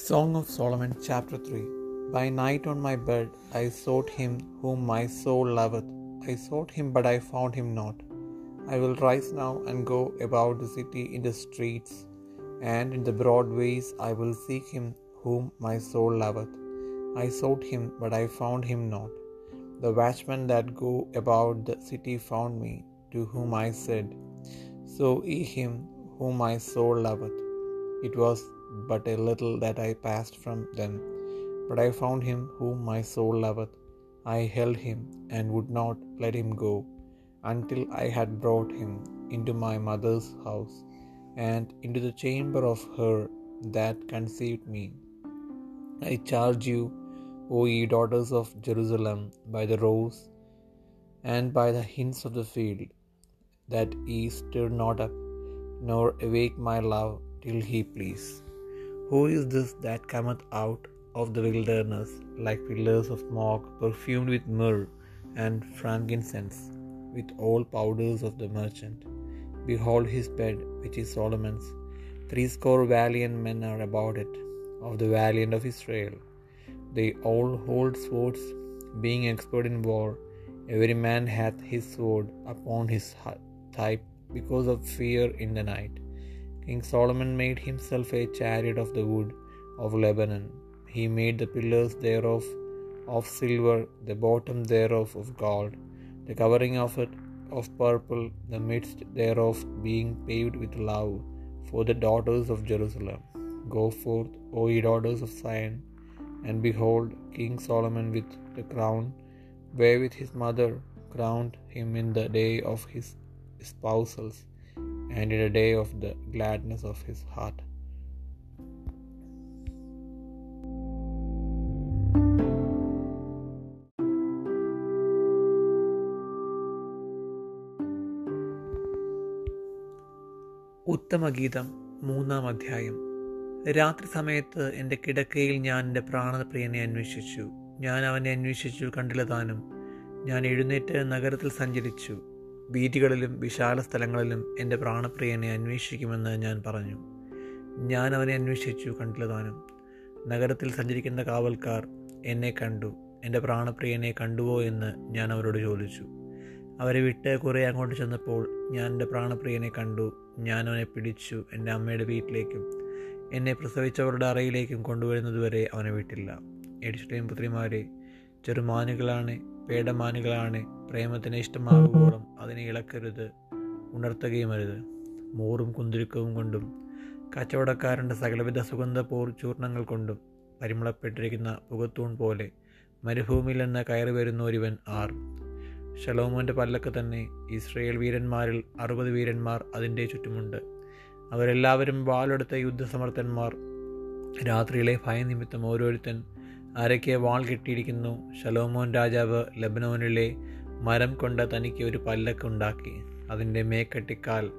Song of Solomon, chapter 3 By night on my bed I sought him whom my soul loveth. I sought him, but I found him not. I will rise now and go about the city in the streets, and in the broad ways I will seek him whom my soul loveth. I sought him, but I found him not. The watchmen that go about the city found me, to whom I said, So ye him whom my soul loveth. It was but a little that I passed from them, but I found him whom my soul loveth. I held him, and would not let him go, until I had brought him into my mother's house, and into the chamber of her that conceived me. I charge you, O ye daughters of Jerusalem, by the roes and by the hints of the field, that ye stir not up, nor awake my love till he please. Who is this that cometh out of the wilderness like pillars of smoke, perfumed with myrrh and frankincense, with all powders of the merchant? Behold his bed, which is Solomon's. Threescore valiant men are about it, of the valiant of Israel. They all hold swords, being expert in war. Every man hath his sword upon his thigh because of fear in the night. King Solomon made himself a chariot of the wood of Lebanon. He made the pillars thereof of silver, the bottom thereof of gold, the covering of it of purple, the midst thereof being paved with love for the daughters of Jerusalem. Go forth, O ye daughters of Zion, and behold, King Solomon with the crown, wherewith his mother crowned him in the day of his espousals and in a day of the gladness of his heart. ഉത്തമഗീതം മൂന്നാം അധ്യായം. രാത്രി സമയത്ത് എന്റെ കിടക്കയിൽ ഞാൻ എന്റെ പ്രാണപ്രിയനെ അന്വേഷിച്ചു. ഞാൻ അവനെ അന്വേഷിച്ചു കണ്ടില്ല താനും. ഞാൻ എഴുന്നേറ്റ് നഗരത്തിൽ സഞ്ചരിച്ചു. വീതികളിലും വിശാല സ്ഥലങ്ങളിലും എന്റെ പ്രാണപ്രിയനെ അന്വേഷിക്കുമെന്ന് ഞാൻ പറഞ്ഞു. ഞാൻ അവനെ അന്വേഷിച്ചു കണ്ടില്ലതാനും. നഗരത്തിൽ സഞ്ചരിക്കുന്ന കാവൽക്കാർ എന്നെ കണ്ടു. എന്റെ പ്രാണപ്രിയനെ കണ്ടുവോ എന്ന് ഞാൻ അവരോട് ചോദിച്ചു. അവരെ വിട്ട് കുറേ അങ്ങോട്ട് ചെന്നപ്പോൾ ഞാൻ എന്റെ പ്രാണപ്രിയനെ കണ്ടു. ഞാൻ അവനെ പിടിച്ചു എന്റെ അമ്മയുടെ വീട്ടിലേക്കും എന്നെ പ്രസവിച്ചവരുടെ അറയിലേക്കും കൊണ്ടുവരുന്നതുവരെ അവനെ വിട്ടില്ല. എഡിസ്റ്റേം പുത്രിമാരെ ചെറുമാനുകളാണ് പേടമാനുകളാണ് പ്രേമത്തിന് ഇഷ്ടമാകുമ്പോഴും അതിനെ ഇളക്കരുത് ഉണർത്തുകയും അരുത്. മോറും കുന്തിരുക്കവും കൊണ്ടും കച്ചവടക്കാരന്റെ സകലവിധ സുഗന്ധ പോർ ചൂർണങ്ങൾ കൊണ്ടും പരിമളപ്പെട്ടിരിക്കുന്ന പുകത്തൂൺ പോലെ മരുഭൂമിയിൽ നിന്ന് കയറി വരുന്ന ഒരുവൻ ആർ. ഷലോമോന്റെ പല്ലക്ക് തന്നെ ഇസ്രയേൽ വീരന്മാരിൽ അറുപത് വീരന്മാർ അതിന്റെ ചുറ്റുമുണ്ട്. അവരെല്ലാവരും വാളെടുത്ത യുദ്ധസമർത്ഥന്മാർ. രാത്രിയിലെ ഭയനിമിത്തം ഓരോരുത്തൻ അരയ്ക്ക് വാൾ കെട്ടിയിരിക്കുന്നു. ശലോമോൻ രാജാവ് ലബനോനിലെ മരം കൊണ്ട് തനിക്ക് ഒരു പല്ലക്ക് ഉണ്ടാക്കി. അതിന്റെ മേക്കെട്ടിക്കാൽ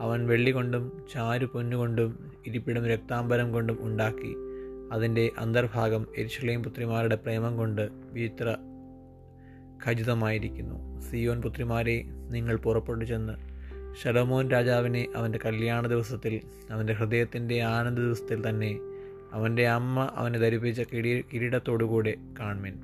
അവൻ വെള്ളി കൊണ്ടും ചാരു പൊന്നുകൊണ്ടും ഇരിപ്പിടം രക്താംബരം കൊണ്ടും ഉണ്ടാക്കി. അതിന്റെ അന്തർഭാഗം എരിശിളയും പുത്രിമാരുടെ പ്രേമം കൊണ്ട് വിചിത്ര ഖചിതമായിരിക്കുന്നു. സിയോൻ പുത്രിമാരെ നിങ്ങൾ പുറപ്പെട്ടു ചെന്ന് ഷലോമോൻ രാജാവിനെ അവന്റെ കല്യാണ ദിവസത്തിൽ അവന്റെ ഹൃദയത്തിന്റെ ആനന്ദ ദിവസത്തിൽ തന്നെ അവന്റെ അമ്മ അവനെ ധരിപ്പിച്ച കിരീ കിരീടത്തോടുകൂടെ കാൺമിൻ